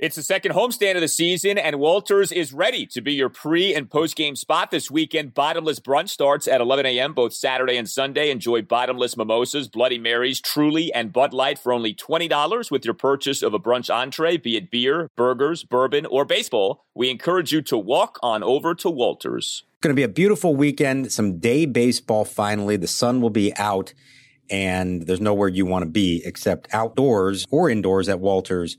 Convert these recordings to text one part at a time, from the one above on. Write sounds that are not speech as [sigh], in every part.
It's the second homestand of the season, and Walters is ready to be your pre and post game spot this weekend. Bottomless brunch starts at 11 a.m. both Saturday and Sunday. Enjoy bottomless mimosas, Bloody Marys, Truly, and Bud Light for only $20 with your purchase of a brunch entree, be it beer, burgers, bourbon, or baseball. We encourage you to walk on over to Walters. Going to be a beautiful weekend, some day baseball finally. The sun will be out, and there's nowhere you want to be except outdoors or indoors at Walters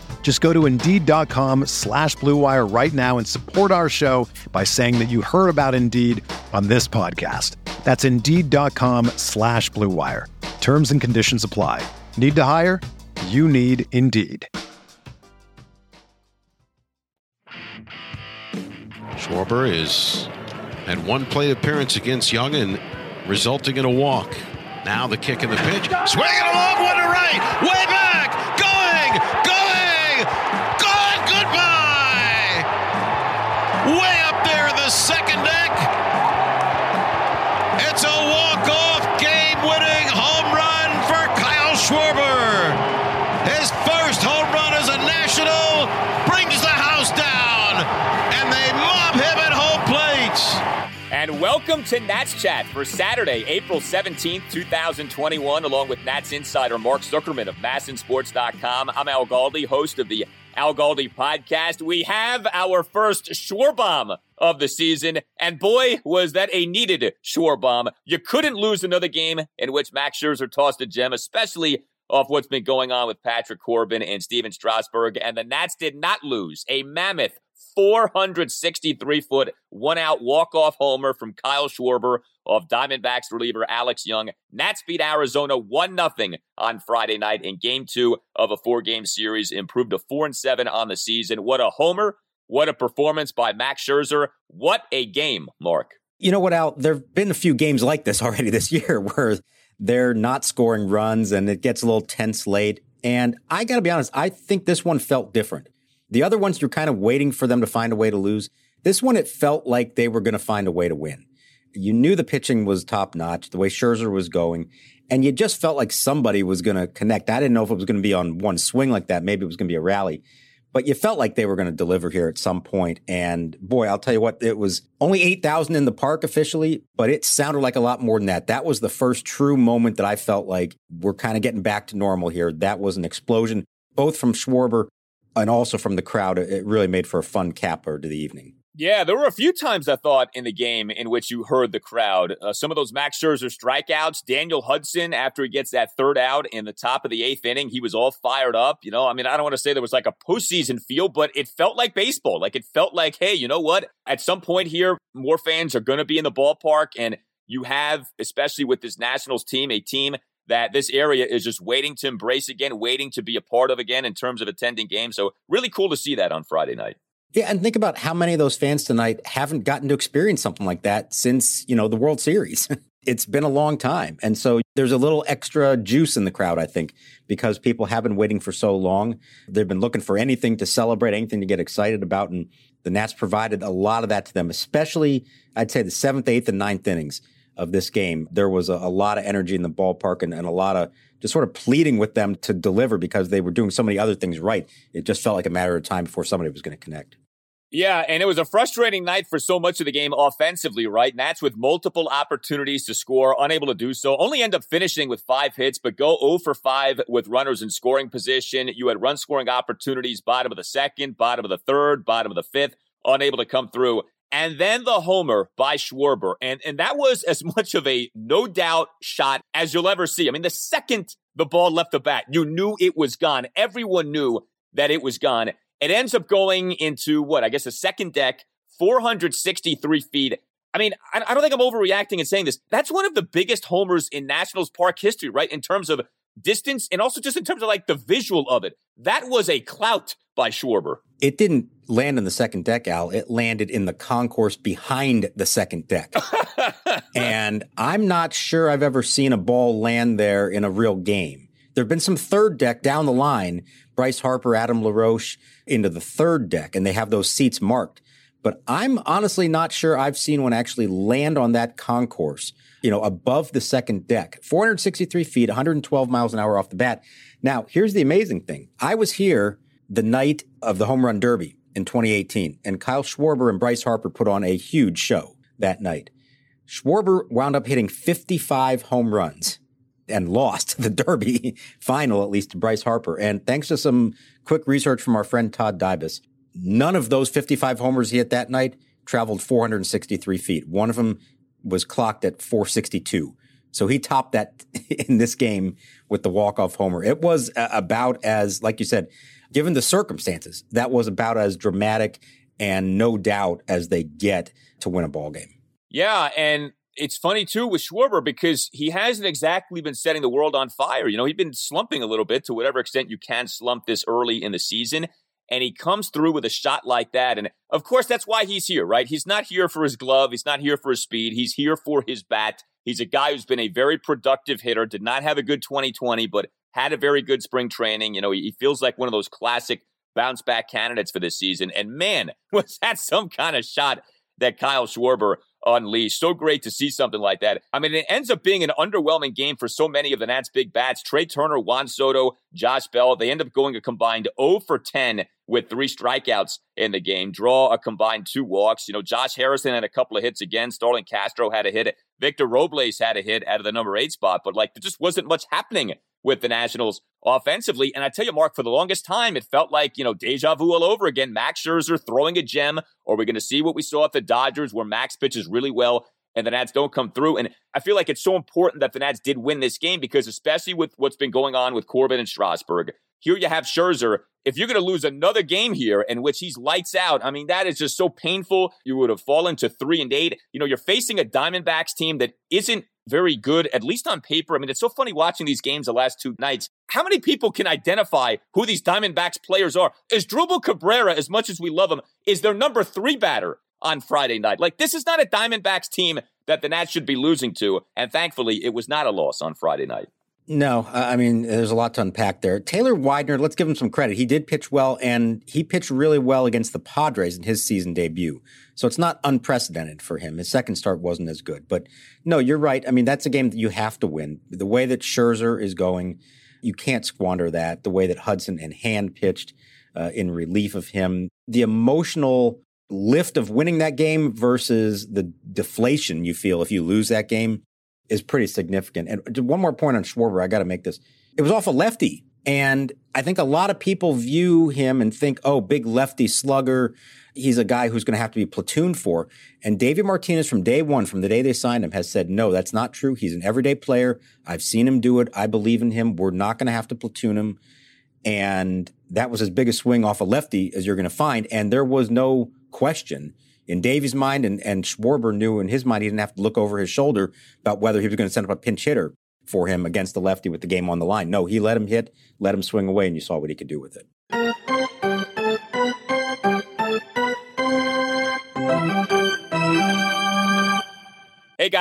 Just go to Indeed.com slash BlueWire right now and support our show by saying that you heard about Indeed on this podcast. That's Indeed.com slash BlueWire. Terms and conditions apply. Need to hire? You need Indeed. Schwarber is had one plate appearance against Young and resulting in a walk. Now the kick and the pitch. Swinging along one to right. Way back. Going. Going. Gone. Goodbye. Way up there in the second deck. And welcome to Nats Chat for Saturday, April 17th, 2021, along with Nats insider Mark Zuckerman of masnsports.com. I'm Al Galdi, host of the Al Galdi podcast. We have our first Schwarbomb of the season, and boy, was that a needed Schwarbomb. You couldn't lose another game in which Max Scherzer tossed a gem, especially off what's been going on with Patrick Corbin and Stephen Strasburg, and the Nats did not lose a mammoth 463 foot, one out walk off homer from Kyle Schwarber off Diamondbacks reliever Alex Young. Nats beat Arizona 1 0 on Friday night in game two of a four game series, improved to 4 and 7 on the season. What a homer! What a performance by Max Scherzer. What a game, Mark. You know what, Al? There have been a few games like this [laughs] already this year where they're not scoring runs and it gets a little tense late. And I got to be honest, I think this one felt different. The other ones, you're kind of waiting for them to find a way to lose. This one, it felt like they were going to find a way to win. You knew the pitching was top notch, the way Scherzer was going, and you just felt like somebody was going to connect. I didn't know if it was going to be on one swing like that. Maybe it was going to be a rally, but you felt like they were going to deliver here at some point. And boy, I'll tell you what, it was only 8,000 in the park officially, but it sounded like a lot more than that. That was the first true moment that I felt like we're kind of getting back to normal here. That was an explosion, both from Schwarber and also from the crowd, it really made for a fun capper to the evening. Yeah, there were a few times I thought in the game in which you heard the crowd. Uh, some of those Max Scherzer strikeouts, Daniel Hudson, after he gets that third out in the top of the eighth inning, he was all fired up. You know, I mean, I don't want to say there was like a postseason feel, but it felt like baseball. Like it felt like, hey, you know what? At some point here, more fans are going to be in the ballpark, and you have, especially with this Nationals team, a team that this area is just waiting to embrace again, waiting to be a part of again in terms of attending games. So really cool to see that on Friday night. Yeah, and think about how many of those fans tonight haven't gotten to experience something like that since, you know, the World Series. [laughs] it's been a long time. And so there's a little extra juice in the crowd, I think, because people have been waiting for so long. They've been looking for anything to celebrate, anything to get excited about. And the Nats provided a lot of that to them, especially, I'd say, the seventh, eighth, and ninth innings of this game. There was a, a lot of energy in the ballpark and, and, a lot of just sort of pleading with them to deliver because they were doing so many other things right. It just felt like a matter of time before somebody was going to connect. Yeah, and it was a frustrating night for so much of the game offensively, right? Nats with multiple opportunities to score, unable to do so. Only end up finishing with five hits, but go 0 for 5 with runners in scoring position. You had run scoring opportunities, bottom of the second, bottom of the third, bottom of the fifth, unable to come through and then the homer by Schwarber. And, and that was as [laughs] much of a no doubt shot as you'll ever see. I mean, the second the ball left the bat, you knew it was gone. Everyone knew that it was gone. It ends up going into what? I guess the second deck, 463 feet. I mean, I, I don't think I'm overreacting in saying this. That's one of the biggest homers in Nationals Park history, right? In terms of distance and also just in terms of like the visual of it. That was a clout by Schwarber. It didn't land in the second deck, Al. It landed in the concourse behind the second deck. [laughs] and I'm not sure I've ever seen a ball land there in a real game. There have been some third deck down the line, Bryce Harper, Adam LaRoche into the third deck, and they have those seats marked. But I'm honestly not sure I've seen one actually land on that concourse, you know, above the second deck. 463 feet, 112 miles an hour off the bat. Now, here's the amazing thing. I was here the night of the home run derby in 2018, and Kyle Schwarber and Bryce Harper put on a huge show that night. Schwarber wound up hitting 55 home runs and lost [laughs] the Derby final, at least to Bryce Harper. And thanks to some quick research from our friend Todd Dybas, none of those 55 homers he hit that night traveled 463 feet. One of them was clocked at 462. So he topped that [laughs] in this game with the walk-off homer. It was about as, like you said, given the circumstances, that was about as dramatic and no doubt as they get to win a ball game. Yeah, and it's funny too with Schwarber because he hasn't exactly been setting the world on fire. You know, he's been slumping a little bit to whatever extent you can slump this early in the season. And he comes through with a shot like that. And of course, that's why he's here, right? He's not here for his glove. He's not here for his speed. He's here for his bat. He's a guy who's been a very productive hitter, did not have a good 2020, but had a very good spring training. You know, he feels like one of those classic bounce back candidates for this season. And man, [laughs] was that some kind of shot that Kyle Schwarber unleashed. So great to see something like that. I mean, it ends up being an underwhelming game for so many of the Nats' big bats. Trea Turner, Juan Soto, Josh Bell, they end up going a combined 0 for 10 with three strikeouts in the game, draw a combined two walks. You know, Josh Harrison had a couple of hits again. Starlin Castro had a hit. Victor Robles had a hit out of the number eight spot, but like there just wasn't much happening with the Nationals offensively. And I tell you, Mark, for the longest time, it felt like, you know, deja vu all over again. Max Scherzer throwing a gem. Or we're going to see what we saw at the Dodgers where Max pitches really well and the Nats don't come through. And I feel like it's so important that the Nats did win this game because, especially with what's been going on with Corbin and Strasburg, here you have Scherzer. If you're going to lose another game here in which he's lights out, I mean, that is just so painful. You would have fallen to three and eight. You know, you're facing a Diamondbacks team that isn't very good, at least on paper. I mean, it's so funny watching these games the last two nights. How many people can identify who these Diamondbacks players are? Asdrubal Cabrera, as much as we love him, is their number three batter on Friday night. Like, this is not a Diamondbacks team that the Nats should be losing to. And thankfully, it was not a loss on Friday night. No, I mean, there's a lot to unpack there. Taylor Widener, let's give him some credit. He did pitch well, and he pitched really well against the Padres in his season debut. So it's not unprecedented for him. His second start wasn't as good. But no, you're right. I mean, that's a game that you have to win. The way that Scherzer is going, you can't squander that. The way that Hudson and Hand pitched uh, in relief of him, the emotional lift of winning that game versus the deflation you feel if you lose that game is pretty significant. And one more point on Schwarber, I got to make this. It was off a lefty. And I think a lot of people view him and think, oh, big lefty slugger. He's a guy who's going to have to be platooned for. And David Martinez, from day one, from the day they signed him, has said, no, that's not true. He's an everyday player. I've seen him do it. I believe in him. We're not going to have to platoon him. And that was as big a swing off a lefty as you're going to find. And there was no question in Davey's mind, and, and Schwarber knew in his mind he didn't have to look over his shoulder about whether he was going to send up a pinch hitter for him against the lefty with the game on the line. No, he let him hit, let him swing away, and you saw what he could do with it.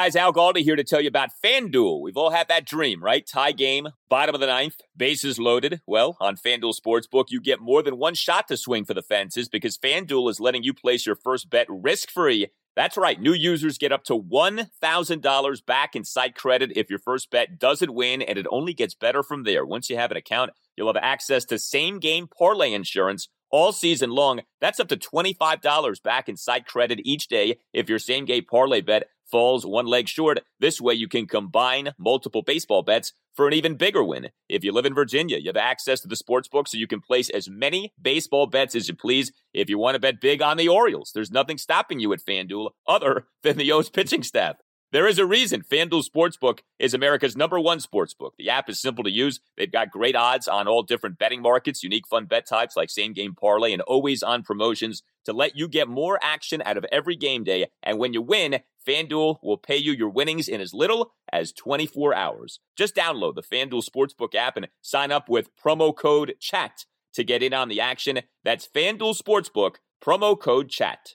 Guys, Al Galdi here to tell you about FanDuel. We've all had that dream, right? Tie game, bottom of the ninth, bases loaded. Well, on FanDuel Sportsbook, you get more than one shot to swing for the fences because FanDuel is letting you place your first bet risk free. That's right, new users get up to $1,000 back in site credit if your first bet doesn't win, and it only gets better from there. Once you have an account, you'll have access to same game parlay insurance all season long. That's up to $25 back in site credit each day if your same game parlay bet falls one leg short. This way, you can combine multiple baseball bets for an even bigger win. If you live in Virginia, you have access to the sports book so you can place as many baseball bets as you please. If you want to bet big on the Orioles, there's nothing stopping you at FanDuel other than the O's pitching staff. There is a reason FanDuel Sportsbook is America's number one sportsbook. The app is simple to use. They've got great odds on all different betting markets, unique fun bet types like same game parlay, and always on promotions to let you get more action out of every game day. And when you win, FanDuel will pay you your winnings in as little as 24 hours. Just download the FanDuel Sportsbook app and sign up with promo code CHAT to get in on the action. That's FanDuel Sportsbook, promo code CHAT.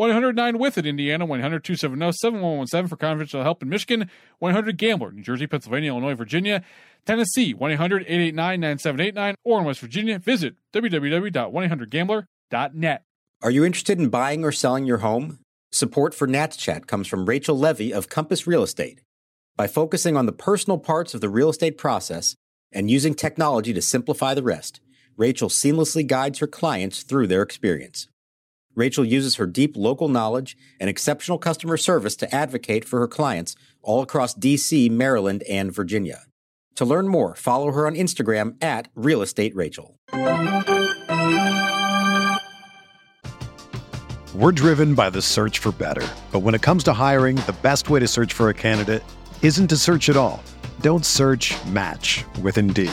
109 with it, Indiana, 100 270 7117 for confidential help in Michigan, 100 Gambler, New Jersey, Pennsylvania, Illinois, Virginia, Tennessee, 1 800 889 9789, or in West Virginia, visit www.1800gambler.net. Are you interested in buying or selling your home? Support for Nats Chat comes from Rachel Levy of Compass Real Estate. By focusing on the personal parts of the real estate process and using technology to simplify the rest, Rachel seamlessly guides her clients through their experience. Rachel uses her deep local knowledge and exceptional customer service to advocate for her clients all across DC, Maryland, and Virginia. To learn more, follow her on Instagram at Real Estate Rachel. We're driven by the search for better. But when it comes to hiring, the best way to search for a candidate isn't to search at all. Don't search match with Indeed.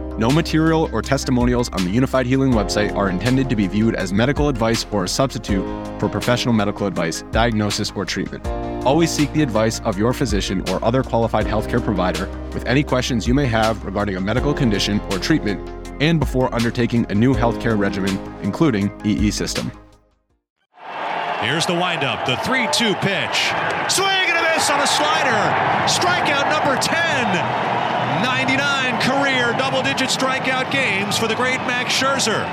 No material or testimonials on the Unifyd Healing website are intended to be viewed as medical advice or a substitute for professional medical advice, diagnosis, or treatment. Always seek the advice of your physician or other qualified healthcare provider with any questions you may have regarding a medical condition or treatment and before undertaking a new healthcare regimen, including EE system. Here's the windup, the 3 2 pitch. Swing! And a miss on a slider. Strikeout number 10. 99 career double digit strikeout games for the great Max Scherzer.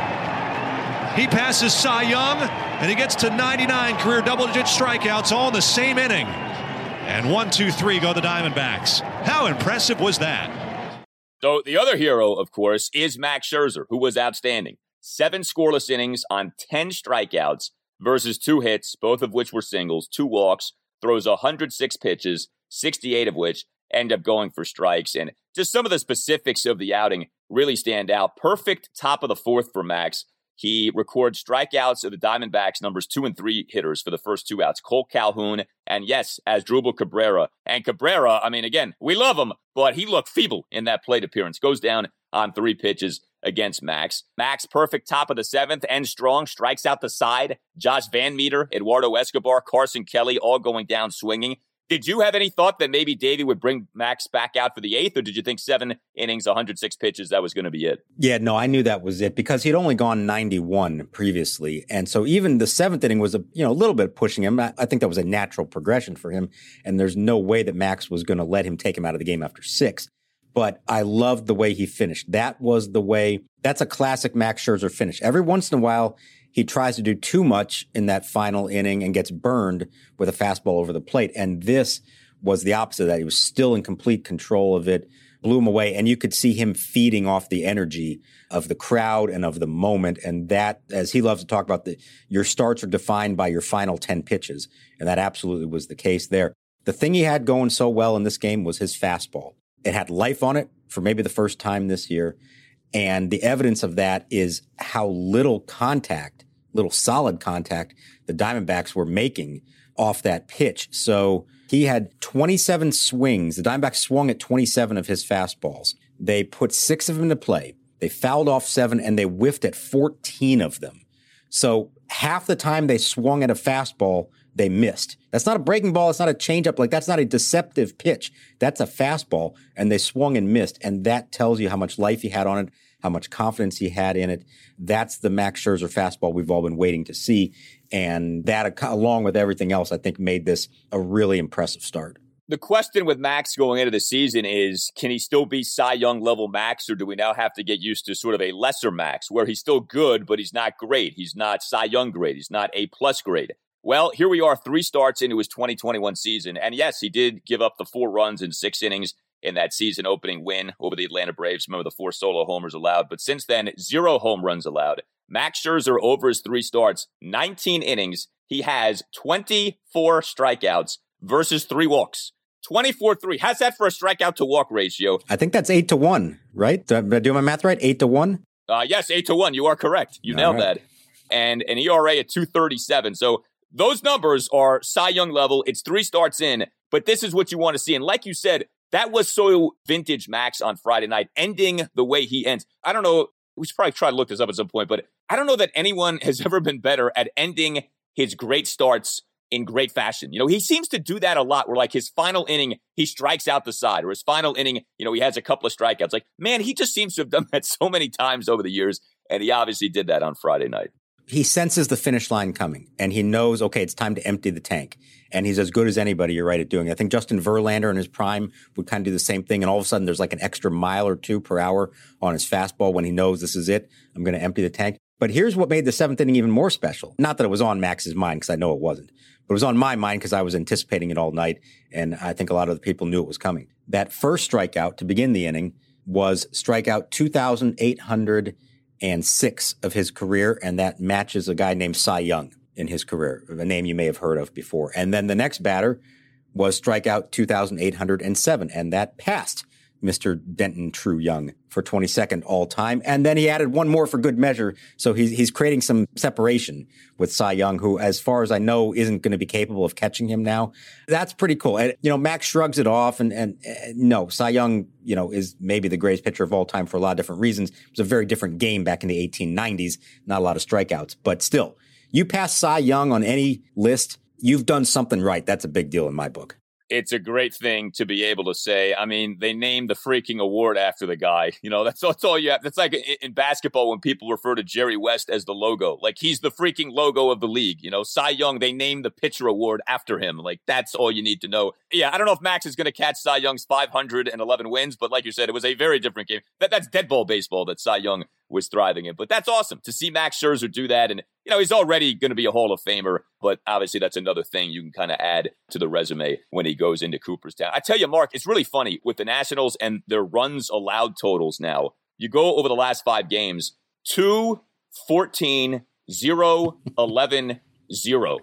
He passes Cy Young and he gets to 99 career double digit strikeouts all in the same inning. And one, two, three go the Diamondbacks. How impressive was that? So the other hero, of course, is Max Scherzer, who was outstanding. Seven scoreless innings on 10 strikeouts versus two hits, both of which were singles, two walks, throws 106 pitches, 68 of which end up going for strikes. And just some of the specifics of the outing really stand out. Perfect top of the fourth for Max. He records strikeouts of the Diamondbacks numbers two and three hitters for the first two outs. Cole Calhoun and yes, Asdrubal Cabrera. And Cabrera, I mean, again, we love him, but he looked feeble in that plate appearance. Goes down on three pitches against Max. Max, perfect top of the seventh and strong, strikes out the side. Josh VanMeter, Eduardo Escobar, Carson Kelly, all going down swinging. Did you have any thought that maybe Davey would bring Max back out for the eighth, or did you think seven innings, 106 pitches, that was going to be it? Yeah, no, I knew that was it because he'd only gone 91 previously, and so even the seventh inning was a you know a little bit pushing him. I, I think that was a natural progression for him, and there's no way that Max was going to let him take him out of the game after six. But I loved the way he finished. That was the way. That's a classic Max Scherzer finish. Every once in a while, he tries to do too much in that final inning and gets burned with a fastball over the plate. And this was the opposite of that. He was still in complete control of it, blew him away. And you could see him feeding off the energy of the crowd and of the moment. And that, as he loves to talk about, the, your starts are defined by your final 10 pitches. And that absolutely was the case there. The thing he had going so well in this game was his fastball. It had life on it for maybe the first time this year. And the evidence of that is how little contact, little solid contact the Diamondbacks were making off that pitch. So he had 27 swings. The Diamondbacks swung at 27 of his fastballs. They put six of them into play. They fouled off seven and they whiffed at 14 of them. So half the time they swung at a fastball, they missed. That's not a breaking ball. It's not a changeup. Like that's not a deceptive pitch. That's a fastball, and they swung and missed. And that tells you how much life he had on it, how much confidence he had in it. That's the Max Scherzer fastball we've all been waiting to see, and that, along with everything else, I think made this a really impressive start. The question with Max going into the season is can he still be Cy Young level Max, or do we now have to get used to sort of a lesser Max where he's still good, but he's not great? He's not Cy Young grade. He's not A plus grade. Well, here we are, three starts into his 2021 season. And yes, he did give up the four runs in six innings in that season opening win over the Atlanta Braves. Remember the four solo homers allowed. But since then, zero home runs allowed. Max Scherzer over his three starts, 19 innings. He has 24 strikeouts versus three walks. 24 3. How's that for a strikeout to walk ratio? I think that's eight to one, right? Did I do my math right? Eight to one? Uh, yes, eight to one. You are correct. You nailed right. that. And an ERA at 237. So those numbers are Cy Young level. It's three starts in, but this is what you want to see. And like you said, that was so vintage Max on Friday night, ending the way he ends. I don't know. We should probably try to look this up at some point, but I don't know that anyone [laughs] has ever been better at ending his great starts in great fashion. You know, he seems to do that a lot where like his final inning, he strikes out the side, or his final inning, you know, he has a couple of strikeouts. Like, man, he just seems to have done [laughs] that so many times over the years. And he obviously did that on Friday night he senses the finish line coming and he knows, okay, it's time to empty the tank. And he's as good as anybody, you're right at doing. It. I think Justin Verlander in his prime would kind of do the same thing. And all of a sudden there's like an extra mile or two per hour on his fastball when he knows this is it. I'm going to empty the tank. But here's what made the seventh inning even more special. Not that it was on Max's mind because I know it wasn't, but it was on my mind because I was anticipating it all night. And I think a lot of the people knew it was coming. That first strikeout to begin the inning was strikeout 2,800 and six of his career, and that matches a guy named Cy Young in his career, a name you may have heard of before. And then the next batter was strikeout 2,807, and that passed Mr. Denton True Young for 22nd all time. And then he added one more for good measure. So he's, he's creating some separation with Cy Young, who, as far as I know, isn't going to be capable of catching him now. That's pretty cool. And, you know, Max shrugs it off and, and, and no, Cy Young, you know, is maybe the greatest pitcher of all time for a lot of different reasons. It was a very different game back in the 1890s. Not a lot of strikeouts, but still, you pass Cy Young on any list, you've done something right. That's a big deal in my book it's a great thing to be able to say. I mean, they named the freaking award after the guy. [laughs] You know, that's, that's all you have. That's like in basketball when people refer to Jerry West as the logo. Like he's the freaking logo of the league. You know, Cy Young, they named the pitcher award after him. Like that's all you need to know. Yeah, I don't know if Max is going to catch Cy Young's 511 wins, but like you said, it was a very different game. That, that's dead ball baseball that Cy Young was thriving in. But that's awesome to see Max Scherzer do that. And, you know, he's already going to be a Hall of Famer, but obviously that's another thing you can kind of add to the resume when he goes into Cooperstown. I tell you, Mark, it's really funny with the Nationals and their runs allowed totals now. You go over the last five games 2, 14, 0, 11, 0.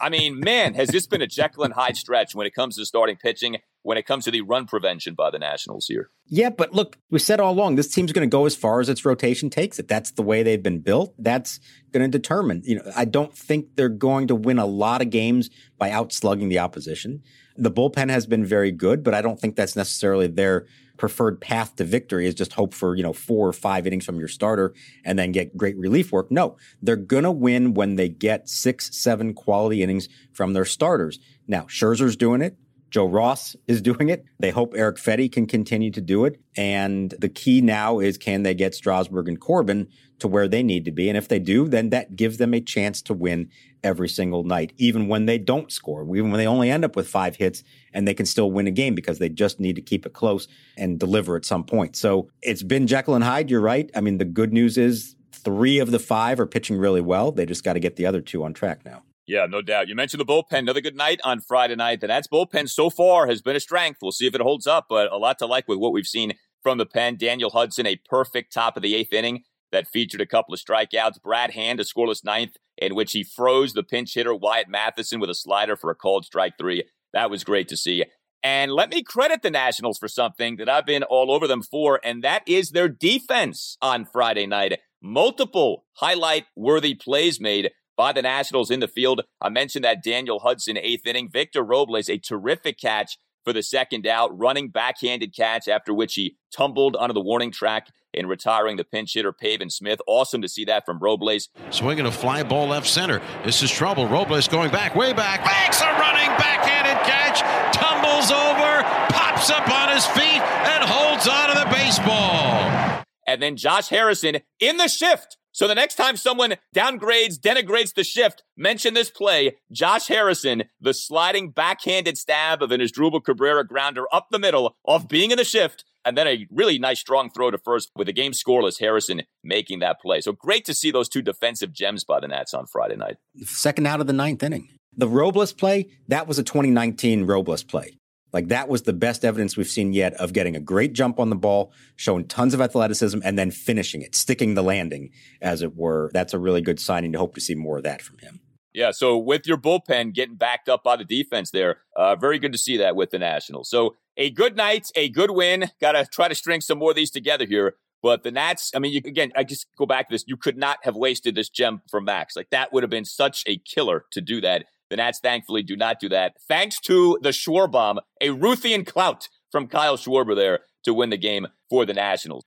I mean, man, has this been a Jekyll and Hyde stretch when it comes to starting pitching, when it comes to the run prevention by the Nationals here? Yeah, but look, we said all along this team's going to go as far as its rotation takes it. That's the way they've been built. That's going to determine. You know, I don't think they're going to win a lot of games by outslugging the opposition. The bullpen has been very good, but I don't think that's necessarily their preferred path to victory is just hope for, you know, four or five innings from your starter and then get great relief work. No, they're going to win when they get six, seven quality innings from their starters. Now, Scherzer's doing it. Joe Ross is doing it. They hope Eric Fedde can continue to do it. And the key now is can they get Strasburg and Corbin to where they need to be? And if they do, then that gives them a chance to win every single night, even when they don't score, even when they only end up with five hits and they can still win a game because they just need to keep it close and deliver at some point. So it's been Jekyll and Hyde. You're right. I mean, the good news is three of the five are pitching really well. They just got to get the other two on track now. Yeah, no doubt. You mentioned the bullpen. Another good night on Friday night. The Nats bullpen so far has been a strength. We'll see if it holds up, but a lot to like with what we've seen from the pen. Daniel Hudson, a perfect top of the eighth inning that featured a couple of strikeouts. Brad Hand, a scoreless ninth, in which he froze the pinch hitter Wyatt Mathisen with a slider for a called strike three. That was great to see. And let me credit the Nationals for something that I've been all over them for, and that is their defense on Friday night. Multiple highlight worthy plays made by the Nationals in the field. I mentioned that Daniel Hudson eighth inning. Victor Robles, a terrific catch for the second out, running backhanded catch after which he tumbled onto the warning track in retiring the pinch hitter Pavin Smith. Awesome to see that from Robles. Swinging a fly ball left center. This is trouble. Robles going back, way back. Makes a running backhanded catch. Tumbles over, pops up on his feet, and holds on to the baseball. And then Josh Harrison in the shift so the next time someone downgrades, denigrates the shift, mention this play. Josh Harrison, the sliding backhanded stab of an Asdrubal Cabrera grounder up the middle off being in the shift. And then a really nice strong throw to first with the game scoreless Harrison making that play. So great to see those two defensive gems by the Nats on Friday night. Second out of the ninth inning. The Robles play, that was a 2019 Robles play. Like that was the best evidence we've seen yet of getting a great jump on the ball, showing tons of athleticism, and then finishing it, sticking the landing, as it were. That's a really good signing to hope to see more of that from him. Yeah, so with your bullpen getting backed up by the defense there, uh, very good to see that with the Nationals. So a good night, a good win. Got to try to string some more of these together here. But the Nats, I mean, you, again, I just go back to this. You could not have wasted this gem from Max. Like that would have been such a killer to do that. The Nats thankfully do not do that. Thanks to the Schwarbomb, a Ruthian clout from Kyle Schwarber there to win the game for the Nationals.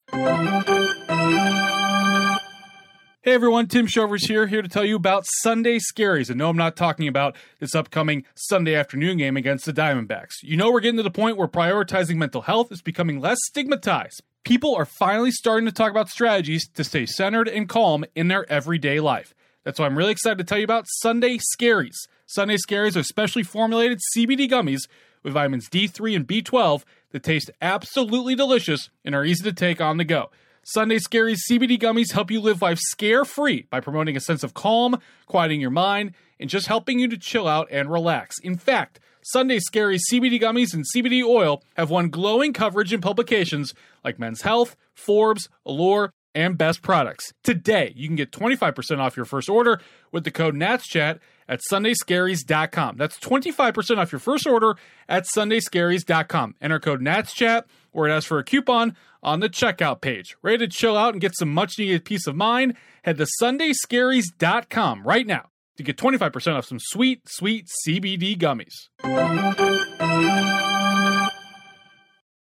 Hey everyone, Tim Shovers here, here to tell you about Sunday Scaries. And no, I'm not talking about this upcoming Sunday afternoon game against the Diamondbacks. You know, we're getting to the point where prioritizing mental health is becoming less stigmatized. People are finally starting to talk about strategies to stay centered and calm in their everyday life. That's why I'm really excited to tell you about Sunday Scaries. Sunday Scaries are specially formulated CBD gummies with vitamins D3 and B12 that taste absolutely delicious and are easy to take on the go. Sunday Scaries CBD gummies help you live life scare free by promoting a sense of calm, quieting your mind, and just helping you to chill out and relax. In fact, Sunday Scaries CBD gummies and CBD oil have won glowing coverage in publications like Men's Health, Forbes, Allure, and Best Products. Today, you can get 25% off your first order with the code NATSCHAT at sundayscaries.com. That's 25% off your first order at sundayscaries.com. Enter code NATSCHAT or it asks for a coupon on the checkout page. Ready to chill out and get some much needed peace of mind? Head to sundayscaries.com right now to get 25% off some sweet, sweet CBD gummies.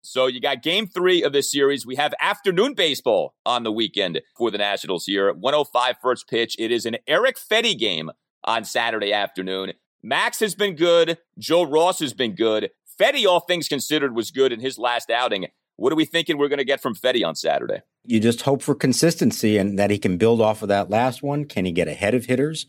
So you got game three of this series. We have afternoon baseball on the weekend for the Nationals here. 105 first pitch. It is an Eric Fedde game on Saturday afternoon. Max has been good. Joe Ross has been good. Fedde, all things considered, was good in his last outing. What are we thinking we're going to get from Fedde on Saturday? You just hope for consistency and that he can build off of that last one. Can he get ahead of hitters?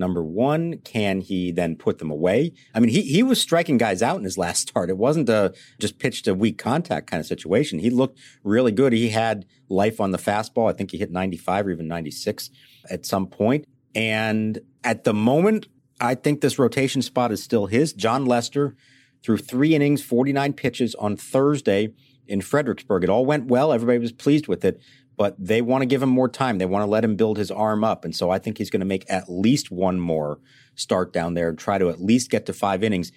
Number one, can he then put them away? I mean, he, he was striking guys out in his last [laughs] start. It wasn't a just pitched a weak contact kind of situation. He looked really good. He had life on the fastball. I think he hit 95 or even 96 at some point. And at the moment, I think this rotation spot is still his. Jon Lester threw three innings, 49 pitches on Thursday in Fredericksburg. It all went well. Everybody was pleased with it but they want to give him more time. They want to let him build his arm up. And so I think he's going to make at least one more start down there and try to at least get to five innings.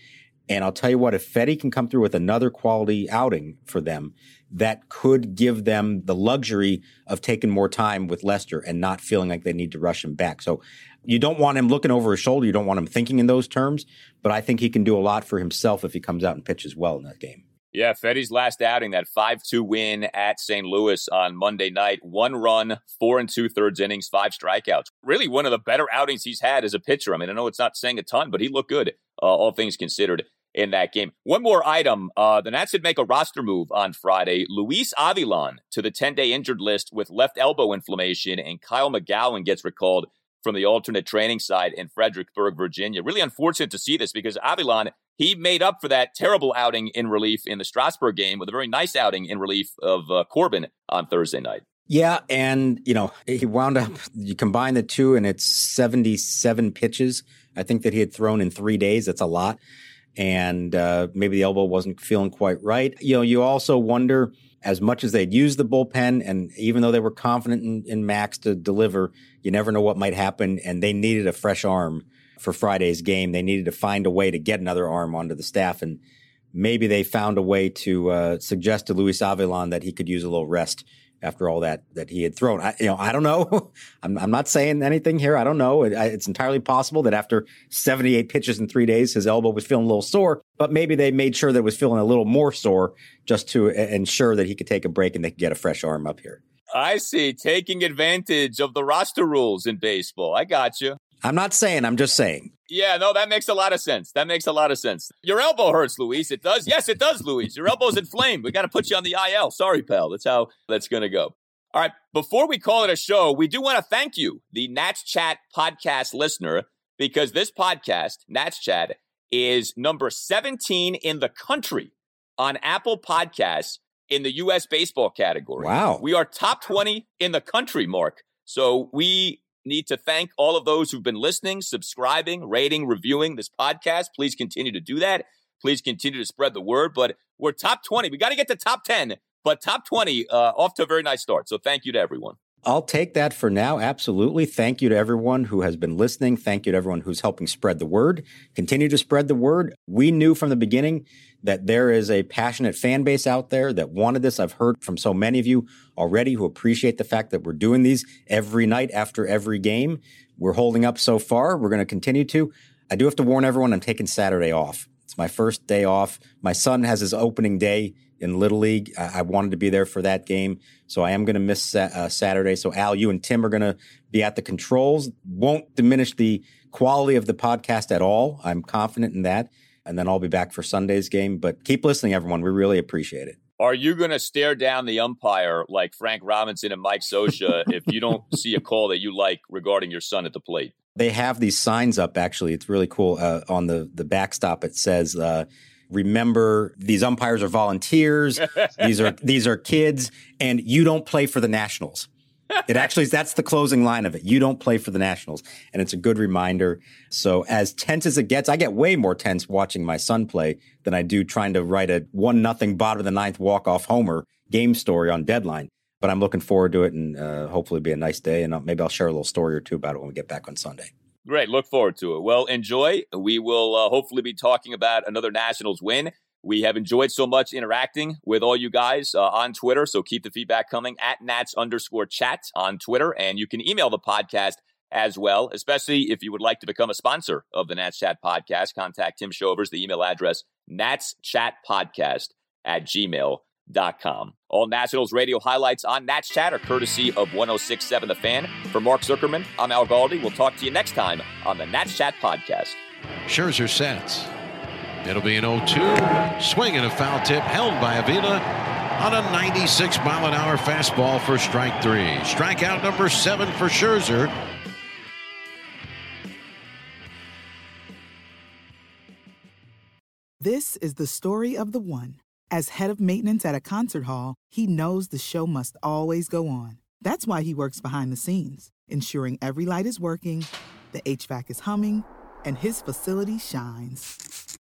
And I'll tell you what, if Fedde can come through with another quality outing for them, that could give them the luxury of taking more time with Lester and not feeling like they need to rush him back. So you don't want him looking over his shoulder. You don't want him thinking in those terms, but I think he can do a lot for himself if he comes out and pitches well in that game. Yeah, Fedde's last outing, that 5 2 win at St. Louis on Monday night. One run, four and two thirds innings, five strikeouts. Really one of the better outings he's had as a pitcher. I mean, I know it's not saying a ton, but he looked good, uh, all things considered, in that game. One more item uh, the Nats did make a roster move on Friday. Luis Avilan to the 10 day injured list with left elbow inflammation, and Kyle McGowin gets recalled from the alternate training side in Fredericksburg, Virginia. Really unfortunate to see this because Avilan he made up for that terrible outing in relief in the Strasburg game with a very nice outing in relief of uh, Corbin on Thursday night. Yeah, and you know he wound up. You combine the two, and it's seventy-seven pitches. I think that he had thrown in three days. That's a lot, and uh, maybe the elbow wasn't feeling quite right. You know, you also wonder as much as they'd used the bullpen, and even though they were confident in, in Max to deliver, you never know what might happen, and they needed a fresh arm for Friday's game. They needed to find a way to get another arm onto the staff, and maybe they found a way to uh, suggest to Luis Avilan that he could use a little rest after all that that he had thrown. I, you know, I don't know. [laughs] I'm, I'm not saying anything here. I don't know. It, it's entirely possible that after 78 pitches in three days, his elbow was feeling a little sore. But maybe they made sure that it was feeling a little more sore just to ensure that he could take a break and they could get a fresh arm up here. I see. Taking advantage of the roster rules in baseball. I got you. I'm not saying, I'm just saying. Yeah, no, that makes a lot of sense. That makes a lot of sense. Your elbow hurts, Luis. It does. Yes, it does, Luis. Your elbow's inflamed. We got to put you on the IL. Sorry, pal. That's how that's going to go. All right. Before we call it a show, we do want to thank you, the Nats Chat podcast listener, because this podcast, Nats Chat, is number 17 in the country on Apple Podcasts in the U.S. baseball category. Wow. We are top 20 in the country, Mark. So we need to thank all of those who've been listening, subscribing, rating, reviewing this podcast. Please continue to do that. Please continue to spread the word. But we're top 20. We got to get to top 10, but top 20 uh, off to a very nice start. So thank you to everyone. I'll take that for now. Absolutely. Thank you to everyone who has been listening. Thank you to everyone who's helping spread the word. Continue to spread the word. We knew from the beginning that there is a passionate fan base out there that wanted this. I've heard from so many of you already who appreciate the fact that we're doing these every night after every game. We're holding up so far. We're going to continue to. I do have to warn everyone I'm taking Saturday off. It's my first day off. My son has his opening day in Little League. I, I wanted to be there for that game, so I am going to miss uh, Saturday. So Al, you and Tim are going to be at the controls. Won't diminish the quality of the podcast at all. I'm confident in that. And then I'll be back for Sunday's game. But keep listening, everyone. We really appreciate it. Are you going to stare down the umpire like Frank Robinson and Mike Scioscia [laughs] if you don't see a call that you like regarding your son at the plate? They have these signs up. Actually, it's really cool. Uh, on the the backstop, it says. Uh, remember these umpires are volunteers [laughs] these are these are kids and you don't play for the nationals it actually that's the closing line of it you don't play for the nationals and it's a good reminder so as tense as it gets i get way more tense watching my son play than i do trying to write a one nothing bottom of the ninth walk off homer game story on deadline but i'm looking forward to it and uh, hopefully be a nice day and maybe i'll share a little story or two about it when we get back on sunday Great. Look forward to it. Well, enjoy. We will uh, hopefully be talking about another Nationals win. We have enjoyed so much interacting with all you guys uh, on Twitter. So keep the feedback coming at Nats underscore chat on Twitter. And you can email the podcast as well, especially if you would like to become a sponsor of the Nats Chat podcast. Contact Tim Shovers, the email address, natschatpodcast at gmail com. All Nationals radio highlights on Nats Chat are courtesy of 1067 The Fan. For Mark Zuckerman, I'm Al Galdi. We'll talk to you next time on the Nats Chat podcast. Scherzer sets. It'll be an 0-2. Swing and a foul tip held by Avila on a 96 mile an hour fastball for strike three. Strikeout number seven for Scherzer. This is the story of the one. As head of maintenance at a concert hall, he knows the show must always go on. That's why he works behind the scenes, ensuring every light is working, the HVAC is humming, and his facility shines.